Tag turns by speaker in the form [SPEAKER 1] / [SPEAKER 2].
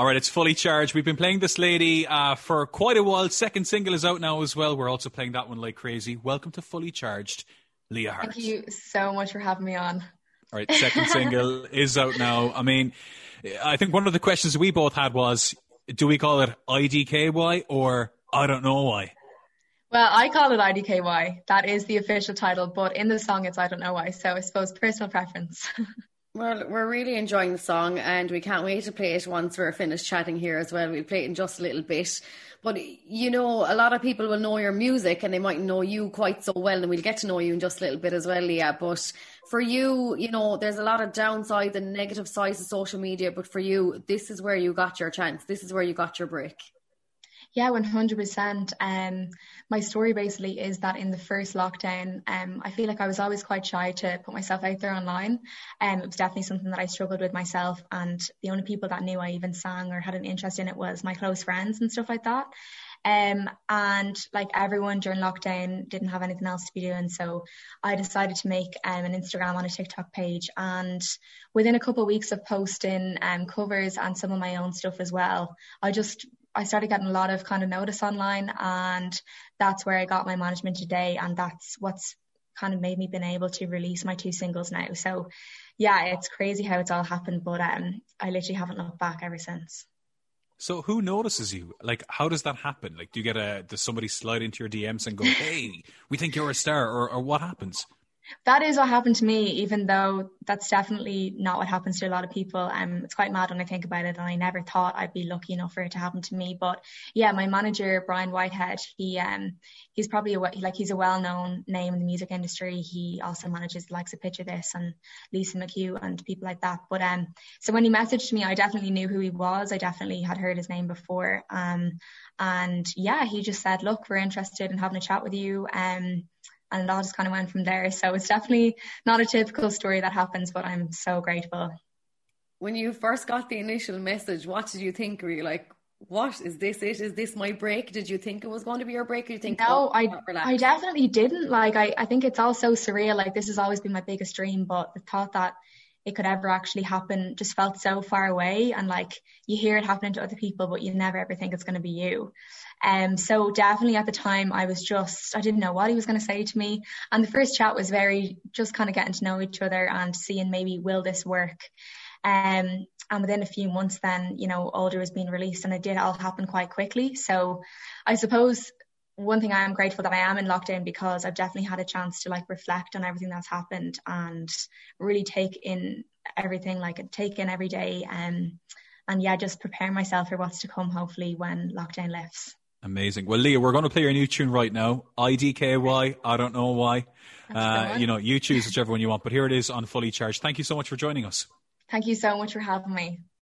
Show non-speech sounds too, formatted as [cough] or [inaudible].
[SPEAKER 1] All right, it's fully charged. We've been playing this lady uh, for quite a while. Second single is out now as well. We're also playing that one like crazy. Welcome to Fully Charged, Leah Hart.
[SPEAKER 2] Thank you so much for having me on.
[SPEAKER 1] All right, second single [laughs] is out now. I mean, I think one of the questions we both had was do we call it IDKY or I don't know why?
[SPEAKER 2] Well, I call it IDKY. That is the official title, but in the song it's I don't know why. So I suppose personal preference. [laughs]
[SPEAKER 3] well, we're really enjoying the song and we can't wait to play it once we're finished chatting here as well. We'll play it in just a little bit. But you know, a lot of people will know your music and they might know you quite so well, and we'll get to know you in just a little bit as well, Leah. But for you, you know, there's a lot of downsides and negative sides of social media, but for you, this is where you got your chance. This is where you got your break.
[SPEAKER 2] Yeah, 100%. Um, my story basically is that in the first lockdown, um, I feel like I was always quite shy to put myself out there online. Um, it was definitely something that I struggled with myself. And the only people that knew I even sang or had an interest in it was my close friends and stuff like that. Um, and like everyone during lockdown didn't have anything else to be doing. So I decided to make um, an Instagram and a TikTok page. And within a couple of weeks of posting um, covers and some of my own stuff as well, I just I started getting a lot of kind of notice online and that's where I got my management today and that's what's kind of made me been able to release my two singles now. So yeah, it's crazy how it's all happened, but um I literally haven't looked back ever since.
[SPEAKER 1] So who notices you? Like, how does that happen? Like, do you get a does somebody slide into your DMs and go, [laughs] "Hey, we think you're a star," or or what happens?
[SPEAKER 2] That is what happened to me, even though that's definitely not what happens to a lot of people. Um, it's quite mad when I think about it, and I never thought I'd be lucky enough for it to happen to me. But yeah, my manager Brian Whitehead, he um, he's probably a, like he's a well-known name in the music industry. He also manages likes of Picture This and Lisa McHugh and people like that. But um, so when he messaged me, I definitely knew who he was. I definitely had heard his name before. Um, and yeah, he just said, "Look, we're interested in having a chat with you." Um and it all just kind of went from there. So it's definitely not a typical story that happens, but I'm so grateful.
[SPEAKER 3] When you first got the initial message, what did you think? Were you like, what is this it? Is this my break? Did you think it was going to be your break? Or you think
[SPEAKER 2] no, oh, I I definitely didn't. Like I, I think it's all so surreal. Like this has always been my biggest dream, but the thought that it could ever actually happen just felt so far away. And like you hear it happening to other people but you never ever think it's going to be you. Um so definitely at the time I was just I didn't know what he was going to say to me. And the first chat was very just kind of getting to know each other and seeing maybe will this work? Um and within a few months then you know older was being released and it did all happen quite quickly. So I suppose one thing I am grateful that I am in lockdown because I've definitely had a chance to like reflect on everything that's happened and really take in everything, like take in every day. Um, and yeah, just prepare myself for what's to come, hopefully, when lockdown lifts.
[SPEAKER 1] Amazing. Well, Leah, we're going to play your new tune right now. IDKY. I don't know why. Uh, you know, you choose whichever one you want, but here it is on Fully Charged. Thank you so much for joining us.
[SPEAKER 2] Thank you so much for having me.